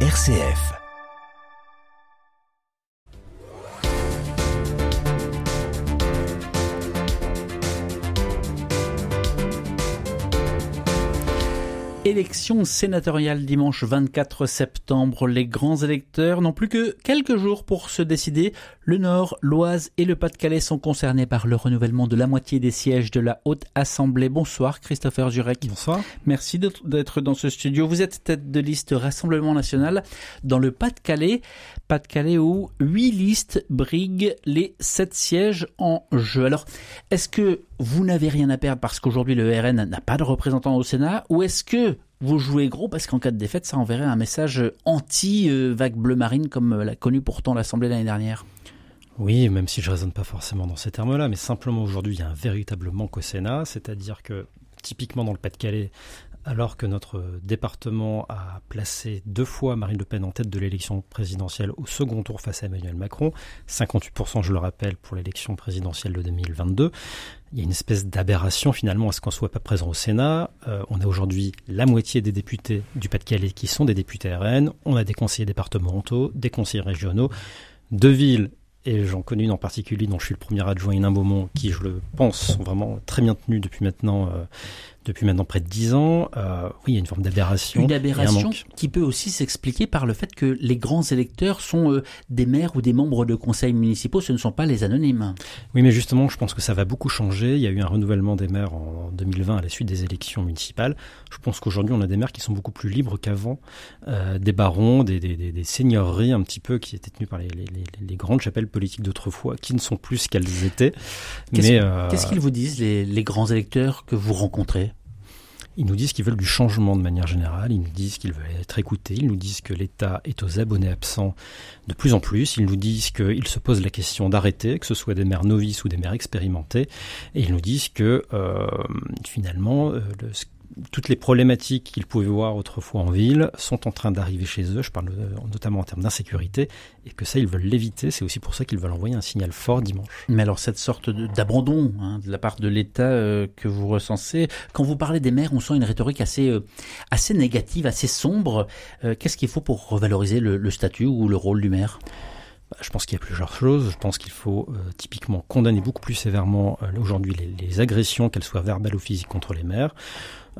RCF. Élection sénatoriale dimanche 24 septembre. Les grands électeurs n'ont plus que quelques jours pour se décider. Le Nord, l'Oise et le Pas-de-Calais sont concernés par le renouvellement de la moitié des sièges de la Haute Assemblée. Bonsoir Christopher Jurek. Bonsoir. Merci d'être dans ce studio. Vous êtes tête de liste Rassemblement National dans le Pas-de-Calais. Pas-de-Calais où huit listes briguent les sept sièges en jeu. Alors, est-ce que vous n'avez rien à perdre parce qu'aujourd'hui le RN n'a pas de représentant au Sénat ou est-ce que vous jouez gros parce qu'en cas de défaite, ça enverrait un message anti-vague bleu marine comme l'a connu pourtant l'Assemblée l'année dernière? Oui, même si je raisonne pas forcément dans ces termes-là, mais simplement aujourd'hui, il y a un véritable manque au Sénat, c'est-à-dire que typiquement dans le Pas-de-Calais, alors que notre département a placé deux fois Marine Le Pen en tête de l'élection présidentielle au second tour face à Emmanuel Macron, 58% je le rappelle pour l'élection présidentielle de 2022, il y a une espèce d'aberration finalement à ce qu'on soit pas présent au Sénat. Euh, on a aujourd'hui la moitié des députés du Pas-de-Calais qui sont des députés RN, on a des conseillers départementaux, des conseillers régionaux, deux villes et j'en connais une en particulier dont je suis le premier adjoint, Hénin Beaumont, qui, je le pense, sont vraiment très bien tenus depuis maintenant euh, depuis maintenant près de dix ans. Euh, oui, il y a une forme d'aberration. Une aberration qui peut aussi s'expliquer par le fait que les grands électeurs sont euh, des maires ou des membres de conseils municipaux, ce ne sont pas les anonymes. Oui, mais justement, je pense que ça va beaucoup changer. Il y a eu un renouvellement des maires en 2020 à la suite des élections municipales. Je pense qu'aujourd'hui, on a des maires qui sont beaucoup plus libres qu'avant, euh, des barons, des, des, des, seigneuries un petit peu qui étaient tenues par les, les, les grandes chapelles politiques d'autrefois, qui ne sont plus ce qu'elles étaient. Qu'est-ce euh, qu'ils vous disent, les, les grands électeurs que vous rencontrez? Ils nous disent qu'ils veulent du changement de manière générale, ils nous disent qu'ils veulent être écoutés, ils nous disent que l'État est aux abonnés absents de plus en plus, ils nous disent qu'ils se posent la question d'arrêter, que ce soit des maires novices ou des maires expérimentés, et ils nous disent que euh, finalement, euh, toutes les problématiques qu'ils pouvaient voir autrefois en ville sont en train d'arriver chez eux, je parle euh, notamment en termes d'insécurité, et que ça, ils veulent l'éviter. C'est aussi pour ça qu'ils veulent envoyer un signal fort dimanche. Mais alors, cette sorte d'abandon hein, de la part de l'État euh, que vous recensez, quand vous parlez des maires, on sent une rhétorique assez, euh, assez négative, assez sombre. Qu'est-ce qu'il faut pour revaloriser le, le, statut ou le rôle du maire? Bah, je pense qu'il y a plusieurs choses. Je pense qu'il faut typiquement condamner beaucoup plus sévèrement aujourd'hui les, agressions, qu'elles soient verbales ou physiques, contre les maires.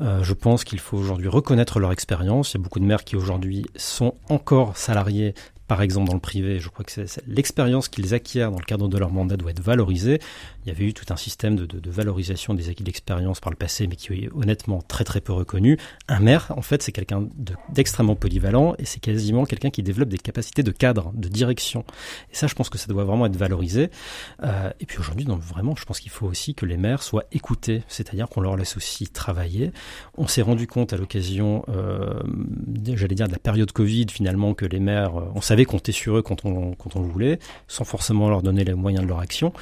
Euh, je pense qu'il faut aujourd'hui reconnaître leur expérience. Il y a beaucoup de maires qui aujourd'hui sont encore salariés par exemple dans le privé. Je crois que l'expérience qu'ils acquièrent dans le cadre de leur mandat doit être valorisée. Il y avait eu tout un système de, de, de valorisation des acquis d'expérience par le passé, mais qui est honnêtement très très peu reconnu. Un maire, en fait, c'est quelqu'un d'extrêmement polyvalent et c'est quasiment quelqu'un qui développe des capacités de cadre, de direction. Et ça, je pense que ça doit vraiment être valorisé. Euh, et puis aujourd'hui, vraiment, je pense qu'il faut aussi que les maires soient écoutés, c'est-à-dire qu'on leur laisse aussi travailler. On s'est rendu compte à l'occasion, euh, j'allais dire, de la période Covid, finalement, que les maires, on savait compter sur eux quand on, quand on le voulait, sans forcément leur donner les moyens de leur action.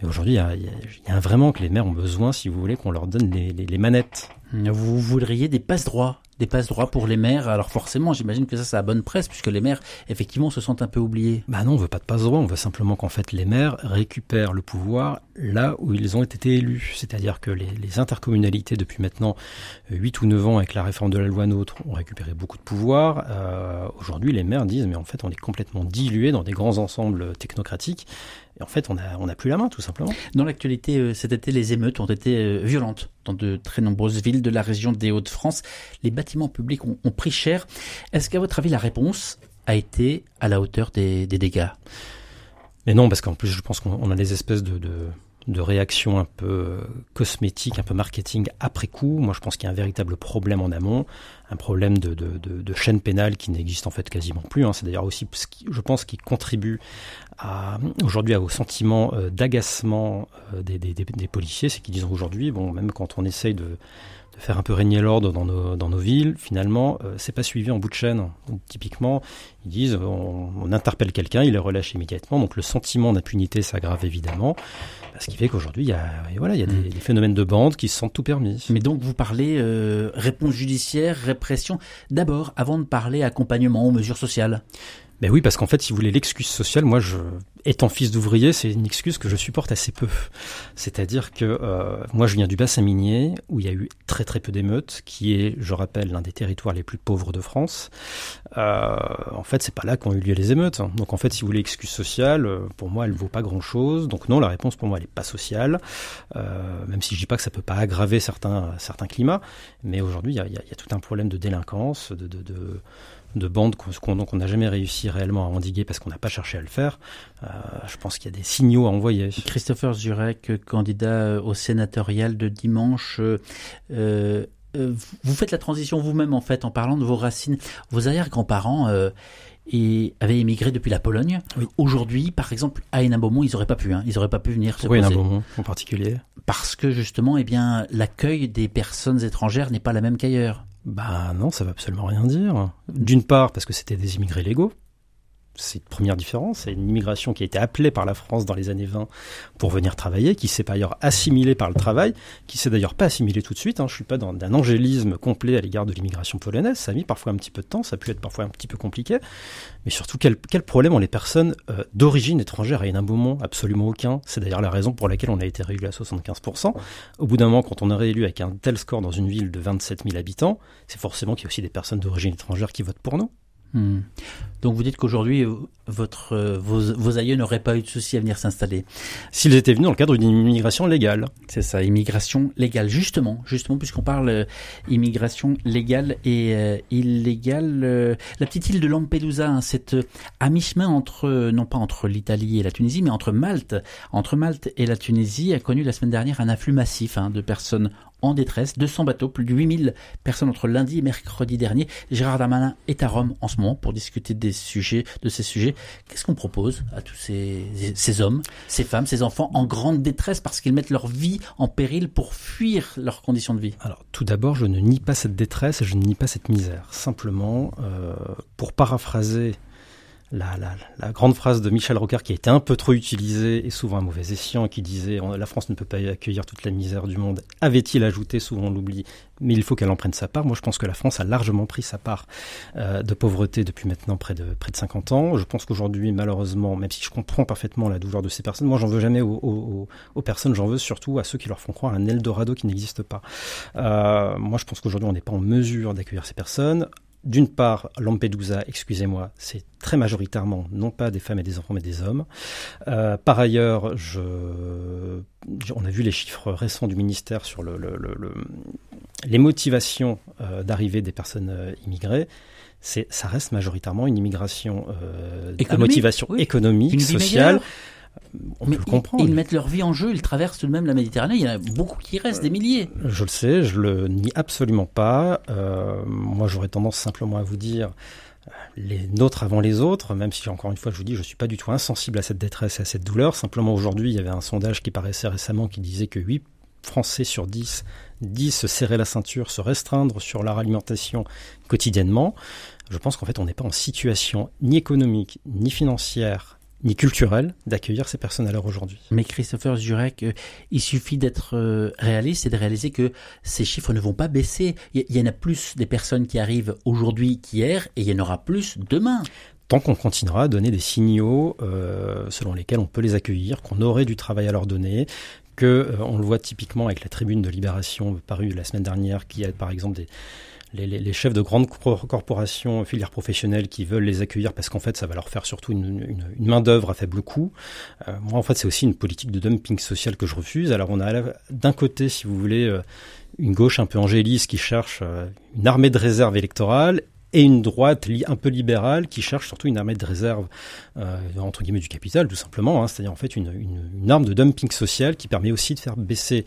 Mais aujourd'hui, il y a, vraiment que les maires ont besoin, si vous voulez, qu'on leur donne les, les, les manettes. Vous voudriez des passe droits? Des passe droits pour les maires. Alors forcément, j'imagine que ça, c'est la bonne presse, puisque les maires, effectivement, se sentent un peu oubliés. Bah non, on veut pas de passe droit, on veut simplement qu'en fait les maires récupèrent le pouvoir là où ils ont été élus. C'est-à-dire que les, intercommunalités, depuis maintenant 8 ou 9 ans, avec la réforme de la loi NOTRe, ont récupéré beaucoup de pouvoir. Euh, Aujourd'hui, les maires disent, mais en fait, on est complètement dilué dans des grands ensembles technocratiques. Et en fait, on n'a on a plus la main, tout simplement. Dans l'actualité, euh, cet été, les émeutes ont été euh, violentes dans de très nombreuses villes de la région des Hauts-de-France. Les bâtiments publics ont, ont pris cher. Est-ce qu'à votre avis, la réponse a été à la hauteur des, des dégâts? Mais non, parce qu'en plus, je pense qu'on a des espèces de, de de réactions un peu euh, cosmétiques, un peu marketing après coup. Moi, je pense qu'il y a un véritable problème en amont, un problème de, de, de, chaîne pénale qui n'existe en fait quasiment plus. Hein. C'est d'ailleurs aussi, ce qui, je pense, qui contribue aujourd'hui au sentiment euh, d'agacement euh, des, des, des, policiers. C'est qu'ils disent aujourd'hui, bon, même quand on essaye de de faire un peu régner l'ordre dans nos, dans nos villes, finalement, euh, c'est pas suivi en bout de chaîne. Donc, typiquement, ils disent on, on interpelle quelqu'un, il le relâche immédiatement, donc le sentiment d'impunité s'aggrave évidemment. Ce qui fait qu'aujourd'hui, il y a, voilà, il y a des, des, phénomènes de bande qui se sentent tout permis. Mais donc, vous parlez euh, réponse judiciaire, répression, d'abord, avant de parler accompagnement ou mesures sociales ben oui, parce qu'en fait, si vous voulez l'excuse sociale, moi, je, étant fils d'ouvrier, c'est une excuse que je supporte assez peu. C'est-à-dire que euh, moi, je viens du bassin minier, où il y a eu très très peu d'émeutes, qui est, je rappelle, l'un des territoires les plus pauvres de France. Euh, en fait, c'est pas là qu'ont eu lieu les émeutes. Donc en fait, si vous voulez excuse sociale, euh, pour moi, elle vaut pas grand-chose. Donc non, la réponse pour moi, elle est pas sociale. Euh, même si je dis pas que ça peut pas aggraver certains certains climats, mais aujourd'hui, il y a, y a, tout un problème de délinquance, de, de, de de bandes qu'on n'a jamais réussi réellement à endiguer parce qu'on n'a pas cherché à le faire. Euh, je pense qu'il y a des signaux à envoyer. Christopher Zurek, candidat au sénatorial de dimanche. Euh, euh, vous faites la transition vous-même en fait en parlant de vos racines. Vos arrière-grands-parents euh, avaient émigré depuis la Pologne. Oui. Aujourd'hui, par exemple, à Hénin-Beaumont, ils n'auraient pas pu. Hein, ils n'auraient pas pu venir se Pourquoi poser. Hénin-Beaumont en particulier? Parce que justement, eh bien, l'accueil des personnes étrangères n'est pas la même qu'ailleurs. Bah non, ça veut absolument rien dire. D'une part, parce que c'était des immigrés légaux. C'est une première différence. C'est une immigration qui a été appelée par la France dans les années 20 pour venir travailler, qui s'est par ailleurs assimilée par le travail, qui s'est d'ailleurs pas assimilée tout de suite. Hein. Je suis pas dans un angélisme complet à l'égard de l'immigration polonaise. Ça a mis parfois un petit peu de temps, ça a pu être parfois un petit peu compliqué. Mais surtout, quel, problème ont les personnes euh, d'origine étrangère? À Hénin-Beaumont Absolument aucun. C'est d'ailleurs la raison pour laquelle on a été réélu à 75%. Au bout d'un moment, quand on est réélu avec un tel score dans une ville de 27 000 habitants, c'est forcément qu'il y a aussi des personnes d'origine étrangère qui votent pour nous. Hmm. Donc vous dites qu'aujourd'hui, votre, euh, vos, vos aïeux n'auraient pas eu de souci à venir s'installer. S'ils étaient venus dans le cadre d'une immigration légale. C'est ça, immigration légale. Justement, justement, puisqu'on parle euh, immigration légale et euh, illégale, euh, la petite île de Lampedusa, hein, c'est euh, à mi-chemin entre, euh, non pas entre l'Italie et la Tunisie, mais entre Malte, entre Malte et la Tunisie, a connu la semaine dernière un afflux massif hein, de personnes en détresse, 200 bateaux, plus de 8000 personnes entre lundi et mercredi dernier. Gérard Darmanin est à Rome en ce moment pour discuter des sujets, de ces sujets. Qu'est-ce qu'on propose à tous ces, hommes, ces femmes, ces enfants en grande détresse parce qu'ils mettent leur vie en péril pour fuir leurs conditions de vie? Alors, tout d'abord, je ne nie pas cette détresse je ne nie pas cette misère. Simplement, euh, pour paraphraser la, grande phrase de Michel Rocard qui a été un peu trop utilisée et souvent à mauvais escient, qui disait la France ne peut pas accueillir toute la misère du monde, avait-il ajouté, souvent on l'oublie, mais il faut qu'elle en prenne sa part. Moi, je pense que la France a largement pris sa part euh, de pauvreté depuis maintenant près de près de 50 ans. Je pense qu'aujourd'hui, malheureusement, même si je comprends parfaitement la douleur de ces personnes, moi, j'en veux jamais aux personnes, j'en veux surtout à ceux qui leur font croire un Eldorado qui n'existe pas. Euh, moi, je pense qu'aujourd'hui, on n'est pas en mesure d'accueillir ces personnes d'une part, Lampedusa, excusez-moi, c'est très majoritairement non pas des femmes et des enfants, mais des hommes. Euh, par ailleurs, je, on a vu les chiffres récents du ministère sur le, le, le, les motivations euh, d'arrivée des personnes euh, immigrées. C'est, ça reste majoritairement une immigration à motivation oui. économique, sociale. On peut le comprendre. Ils mettent leur vie en jeu, ils traversent tout de même la Méditerranée. Il y en a beaucoup qui restent, des milliers. Je le sais, je le nie absolument pas. Euh, moi, j'aurais tendance simplement à vous dire les nôtres avant les autres, même si encore une fois je vous dis je suis pas du tout insensible à cette détresse et à cette douleur. Simplement aujourd'hui il y avait un sondage qui paraissait récemment qui disait que 8 Français sur 10 disent se serrer la ceinture, se restreindre sur leur alimentation quotidiennement. Je pense qu'en fait on n'est pas en situation ni économique ni financière ni culturel d'accueillir ces personnes à l'heure aujourd'hui. Mais Christopher Jurek, euh, il suffit d'être euh, réaliste et de réaliser que ces chiffres ne vont pas baisser. Il y, en a plus des personnes qui arrivent aujourd'hui qu'hier et il y en aura plus demain. Tant qu'on continuera à donner des signaux euh, selon lesquels on peut les accueillir, qu'on aurait du travail à leur donner, que euh, on le voit typiquement avec la tribune de Libération parue la semaine dernière, qui a par exemple des les, chefs de grandes corporations, filières professionnelles qui veulent les accueillir parce qu'en fait, ça va leur faire surtout une main-d'œuvre à faible coût. Euh, moi, en fait, c'est aussi une politique de dumping social que je refuse. Alors, on a d'un côté, si vous voulez, euh, une gauche un peu angéliste qui cherche euh, une armée de réserve électorale et une droite un peu libérale qui cherche surtout une armée de réserve euh, entre guillemets du capital tout simplement, hein, c'est-à-dire en fait une, une, une, arme de dumping social qui permet aussi de faire baisser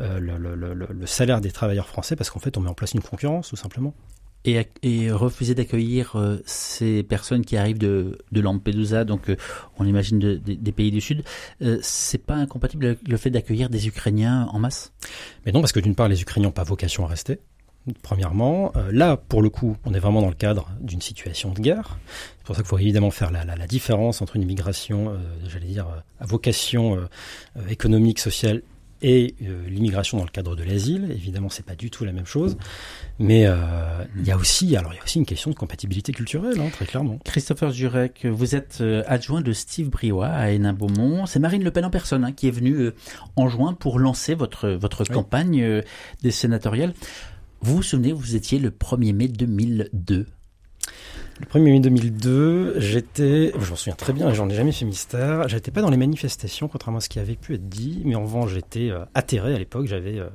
euh, le, le, le, le, salaire des travailleurs français parce qu'en fait on met en place une concurrence tout simplement. Et, et refuser d'accueillir euh, ces personnes qui arrivent de, de Lampedusa, donc on imagine de, de, des pays du Sud, c'est pas incompatible avec le fait d'accueillir des Ukrainiens en masse? Mais non, parce que d'une part les Ukrainiens n'ont pas vocation à rester. Premièrement, euh, là, pour le coup, on est vraiment dans le cadre d'une situation de guerre. C'est pour ça qu'il faut évidemment faire la, la, la, différence entre une immigration, euh, j'allais dire, à vocation euh, économique, sociale et euh, l'immigration dans le cadre de l'asile. Évidemment, c'est pas du tout la même chose, mais euh, il y a aussi, alors il y a aussi une question de compatibilité culturelle, hein, très clairement. Christopher Jurek, vous êtes euh, adjoint de Steve Briouat à Hénin-Beaumont. C'est Marine Le Pen en personne hein, qui est venue en juin pour lancer votre votre campagne des sénatoriales. Vous vous souvenez, vous étiez le 1er mai 2002 le 1er mai 2002, j'étais, je m'en souviens très bien, j'en ai jamais fait mystère, j'étais pas dans les manifestations, contrairement à ce qui avait pu être dit, mais en revanche, j'étais euh, atterré à l'époque, j'avais euh,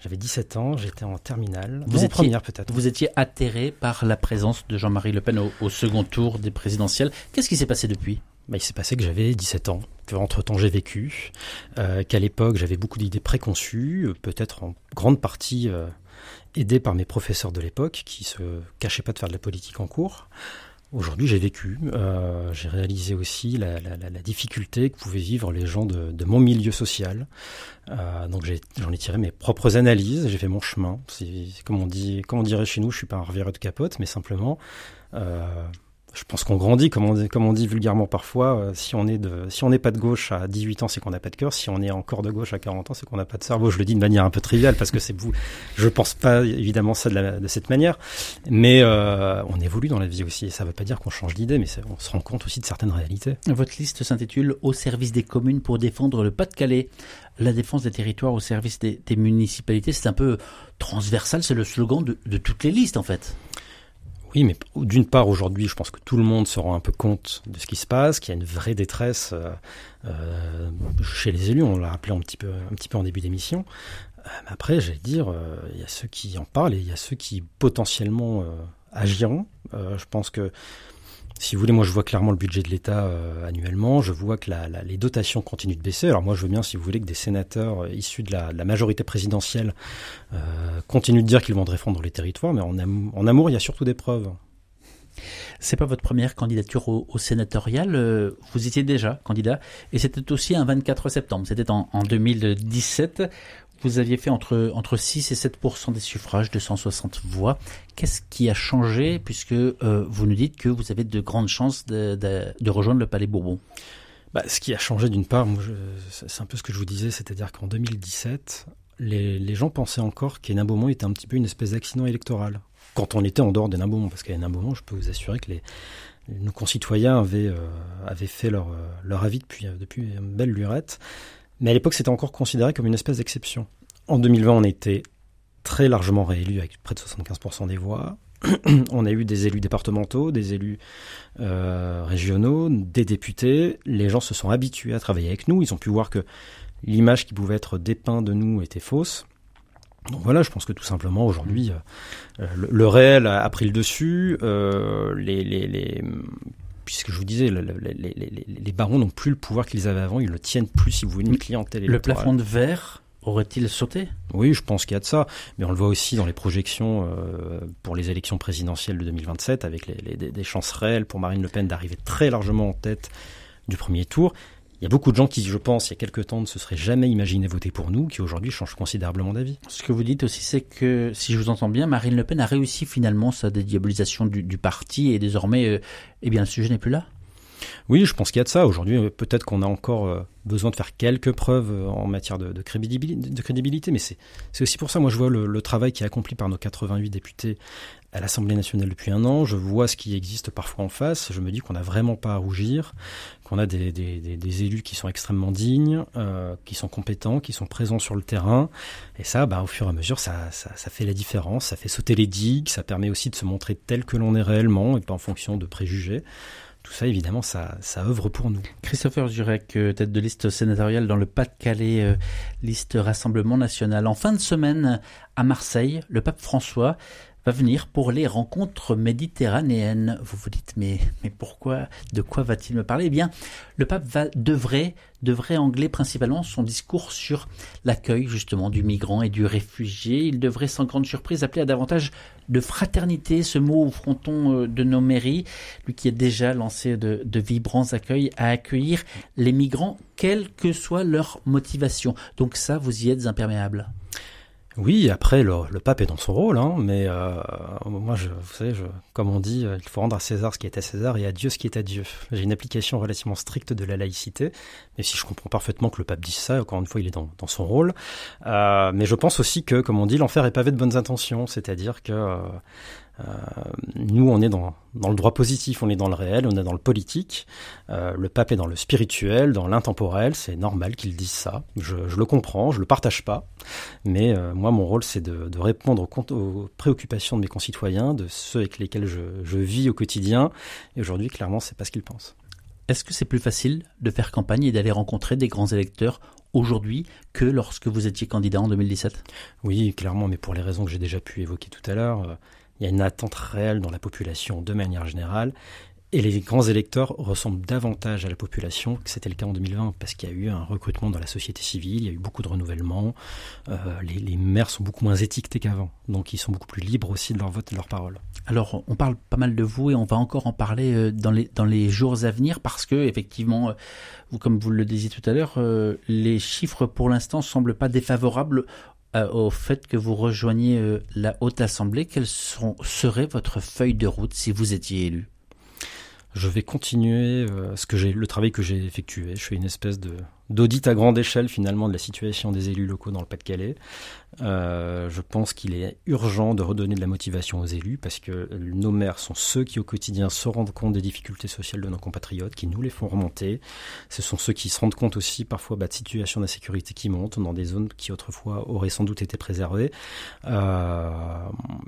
j'avais 17 ans, j'étais en terminale, vous étiez, première peut-être. Vous étiez atterré par la présence de Jean-Marie Le Pen au, second tour des présidentielles. Qu'est-ce qui s'est passé depuis? Bah, il s'est passé que j'avais 17 ans, qu'entre-temps j'ai vécu, euh, qu'à l'époque j'avais beaucoup d'idées préconçues, peut-être en grande partie aidé par mes professeurs de l'époque qui se cachaient pas de faire de la politique en cours. Aujourd'hui, j'ai vécu, euh, j'ai réalisé aussi la, difficulté que pouvaient vivre les gens de, de mon milieu social. Euh, donc j'en ai, tiré mes propres analyses, j'ai fait mon chemin. C'est comme on dit, comme on dirait chez nous, je suis pas un revireux de capote, mais simplement euh, je pense qu'on grandit, comme on, dit, vulgairement parfois. Euh, si on est si n'est pas de gauche à 18 ans, c'est qu'on n'a pas de cœur. Si on est encore de gauche à 40 ans, c'est qu'on n'a pas de cerveau. Je le dis de manière un peu triviale parce que c'est vous. Je pense pas évidemment ça de, la, de cette manière, mais euh, on évolue dans la vie aussi. Ça ne veut pas dire qu'on change d'idée, mais on se rend compte aussi de certaines réalités. Votre liste s'intitule Au service des communes pour défendre le Pas-de-Calais. La défense des territoires au service des, municipalités, c'est un peu transversal. C'est le slogan de toutes les listes en fait. Oui, mais d'une part, aujourd'hui, je pense que tout le monde se rend un peu compte de ce qui se passe, qu'il y a une vraie détresse euh, euh chez les élus. On l'a rappelé un petit peu, un petit peu en début d'émission. Euh, après, j'allais dire, il y a ceux qui en parlent et il y a ceux qui potentiellement agiront. je pense que si vous voulez, moi je vois clairement le budget de l'État euh, annuellement, je vois que les dotations continuent de baisser. Alors moi je veux bien, si vous voulez, que des sénateurs euh, issus de la, majorité présidentielle euh, continuent de dire qu'ils vont défendre les territoires, mais en, amour, il y a surtout des preuves. C'est pas votre première candidature au, sénatorial, vous étiez déjà candidat, et c'était aussi un 24 septembre, c'était en, en 2017 vous aviez fait entre, entre 6 et 7 des suffrages, 260 voix. Qu'est-ce qui a changé puisque euh, vous nous dites que vous avez de grandes chances de, rejoindre le Palais Bourbon? Bah, Ce qui a changé d'une part, c'est un peu ce que je vous disais, c'est-à-dire qu'en 2017, les, gens pensaient encore qu'Hénin Beaumont était un petit peu une espèce d'accident électoral. Quand on était en dehors d'Hénin Beaumont, parce qu'à Hénin Beaumont, je peux vous assurer que les, nos concitoyens avaient, euh, avaient fait leur, euh, leur avis depuis, depuis une belle lurette. Mais à l'époque, c'était encore considéré comme une espèce d'exception. En 2020, on était très largement réélu avec près de 75% des voix. on a eu des élus départementaux, des élus euh, régionaux, des députés. Les gens se sont habitués à travailler avec nous. Ils ont pu voir que l'image qui pouvait être dépeinte de nous était fausse. Donc voilà, je pense que tout simplement aujourd'hui, euh, le, réel a, pris le dessus. Euh, les, puisque je vous disais, les, les, les barons n'ont plus le pouvoir qu'ils avaient avant. Ils ne tiennent plus, si vous voulez, une clientèle. Le plafond de verre aurait-il sauté? Oui, je pense qu'il y a de ça. Mais on le voit aussi dans les projections euh, pour les élections présidentielles de 2027, avec les, les, des chances réelles pour Marine Le Pen d'arriver très largement en tête du premier tour. Il y a beaucoup de gens qui, je pense, il y a quelques temps, ne se seraient jamais imaginé voter pour nous, qui aujourd'hui changent considérablement d'avis. Ce que vous dites aussi, c'est que, si je vous entends bien, Marine Le Pen a réussi finalement sa dédiabolisation du, du parti et désormais, euh, eh bien, le sujet n'est plus là oui, je pense qu'il y a de ça. Aujourd'hui, euh, peut-être qu'on a encore euh, besoin de faire quelques preuves en matière de, de, crédibilité, de crédibilité, mais c'est aussi pour ça, moi, je vois le, le, travail qui est accompli par nos 88 députés à l'Assemblée nationale depuis un an. Je vois ce qui existe parfois en face. Je me dis qu'on n'a vraiment pas à rougir, qu'on a des, élus qui sont extrêmement dignes, euh, qui sont compétents, qui sont présents sur le terrain. Et ça, bah, au fur et à mesure, ça, fait la différence. Ça fait sauter les digues. Ça permet aussi de se montrer tel que l'on est réellement et pas en fonction de préjugés tout ça, évidemment, ça, ça œuvre pour nous. Christopher Jurek, tête de liste sénatoriale dans le Pas-de-Calais, euh, liste Rassemblement National. En fin de semaine, à Marseille, le pape François va venir pour les rencontres méditerranéennes. Vous vous dites, mais, mais pourquoi, de quoi va-t-il me parler? Eh bien, le pape va, devrait, devrait angler principalement son discours sur l'accueil, justement, du migrant et du réfugié. Il devrait, sans grande surprise, appeler à davantage de fraternité, ce mot au fronton euh, de nos mairies, lui qui a déjà lancé de, de vibrants accueils à accueillir les migrants, quelle que soit leur motivation. Donc ça, vous y êtes imperméable. Oui, après le, pape est dans son rôle, hein, mais euh, moi, je, vous savez, je, comme on dit, il faut rendre à César ce qui est à César et à Dieu ce qui est à Dieu. J'ai une application relativement stricte de la laïcité, mais si je comprends parfaitement que le pape dise ça, encore une fois, il est dans, son rôle. Euh, mais je pense aussi que, comme on dit, l'enfer est pavé de bonnes intentions, c'est-à-dire que euh, euh, nous, on est dans, dans, le droit positif, on est dans le réel, on est dans le politique. Euh, le pape est dans le spirituel, dans l'intemporel. C'est normal qu'il dise ça. Je, je, le comprends, je le partage pas. Mais euh, moi, mon rôle, c'est de, de, répondre aux, aux, préoccupations de mes concitoyens, de ceux avec lesquels je, je vis au quotidien. Et aujourd'hui, clairement, c'est pas ce qu'ils pensent. Est-ce que c'est plus facile de faire campagne et d'aller rencontrer des grands électeurs aujourd'hui que lorsque vous étiez candidat en 2017 Oui, clairement, mais pour les raisons que j'ai déjà pu évoquer tout à l'heure, il y a une attente réelle dans la population de manière générale. Et les grands électeurs ressemblent davantage à la population que c'était le cas en 2020, parce qu'il y a eu un recrutement dans la société civile, il y a eu beaucoup de renouvellement, euh, les, maires sont beaucoup moins étiquetés qu'avant, donc ils sont beaucoup plus libres aussi de leur vote et de leur parole. Alors, on parle pas mal de vous et on va encore en parler euh, dans les, jours à venir, parce que, effectivement, euh, comme vous le disiez tout à l'heure, les chiffres pour l'instant semblent pas défavorables euh, au fait que vous rejoigniez euh, la Haute Assemblée, quelle serait votre feuille de route si vous étiez élu? Je vais continuer euh, ce que le travail que j'ai effectué. Je fais une espèce de d'audit à grande échelle finalement de la situation des élus locaux dans le Pas-de-Calais. Euh, je pense qu'il est urgent de redonner de la motivation aux élus parce que nos maires sont ceux qui au quotidien se rendent compte des difficultés sociales de nos compatriotes, qui nous les font remonter. Ce sont ceux qui se rendent compte aussi parfois bah, de situations d'insécurité qui montent dans des zones qui autrefois auraient sans doute été préservées. Euh,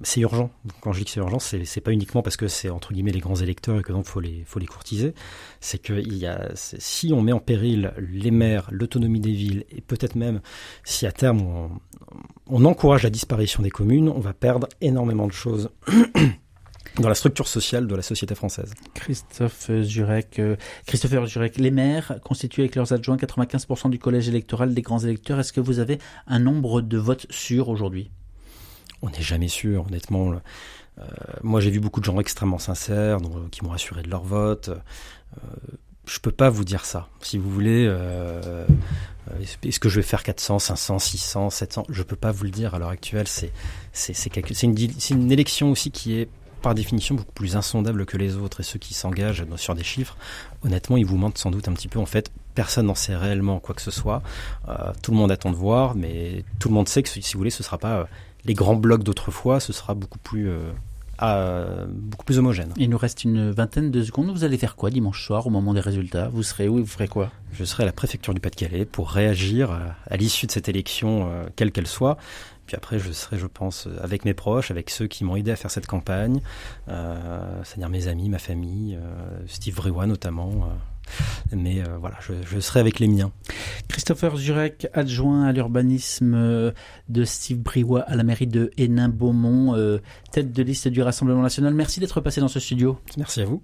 c'est urgent. Quand je dis que c'est urgent, c'est, c'est pas uniquement parce que c'est entre guillemets les grands électeurs et que donc faut les faut les courtiser. C'est que si on met en péril les maires, l'autonomie des villes et peut-être même si à terme on, on encourage la disparition des communes, on va perdre énormément de choses. dans la structure sociale de la société française. Christophe Jurek, euh, Christopher Jurek, les maires constituent avec leurs adjoints 95% du collège électoral des grands électeurs. Est-ce que vous avez un nombre de votes sûrs aujourd'hui? On n'est jamais sûr, honnêtement. Euh, moi, j'ai vu beaucoup de gens extrêmement sincères, donc, qui m'ont assuré de leur vote. Euh, je peux pas vous dire ça. Si vous voulez, euh, est-ce que je vais faire 400, 500, 600, 700 Je peux pas vous le dire à l'heure actuelle. C'est une, une élection aussi qui est par définition beaucoup plus insondable que les autres et ceux qui s'engagent sur des chiffres, honnêtement, ils vous mentent sans doute un petit peu. En fait, personne n'en sait réellement quoi que ce soit. Euh, tout le monde attend de voir, mais tout le monde sait que si vous voulez, ce sera pas euh, les grands blocs d'autrefois, ce sera beaucoup plus euh, euh, beaucoup plus homogène. Il nous reste une vingtaine de secondes. Vous allez faire quoi dimanche soir au moment des résultats? Vous serez où et vous ferez quoi? Je serai à la préfecture du Pas-de-Calais pour réagir à, l'issue de cette élection, euh, quelle qu'elle soit. Puis après, je serai, je pense, avec mes proches, avec ceux qui m'ont aidé à faire cette campagne, euh, c'est-à-dire mes amis, ma famille, euh, Steve Vriwa notamment. Mais euh, voilà, je, je, serai avec les miens. Christopher Jurek, adjoint à l'urbanisme euh, de Steve Briouat à la mairie de Hénin-Beaumont, euh, tête de liste du Rassemblement national. Merci d'être passé dans ce studio. Merci à vous.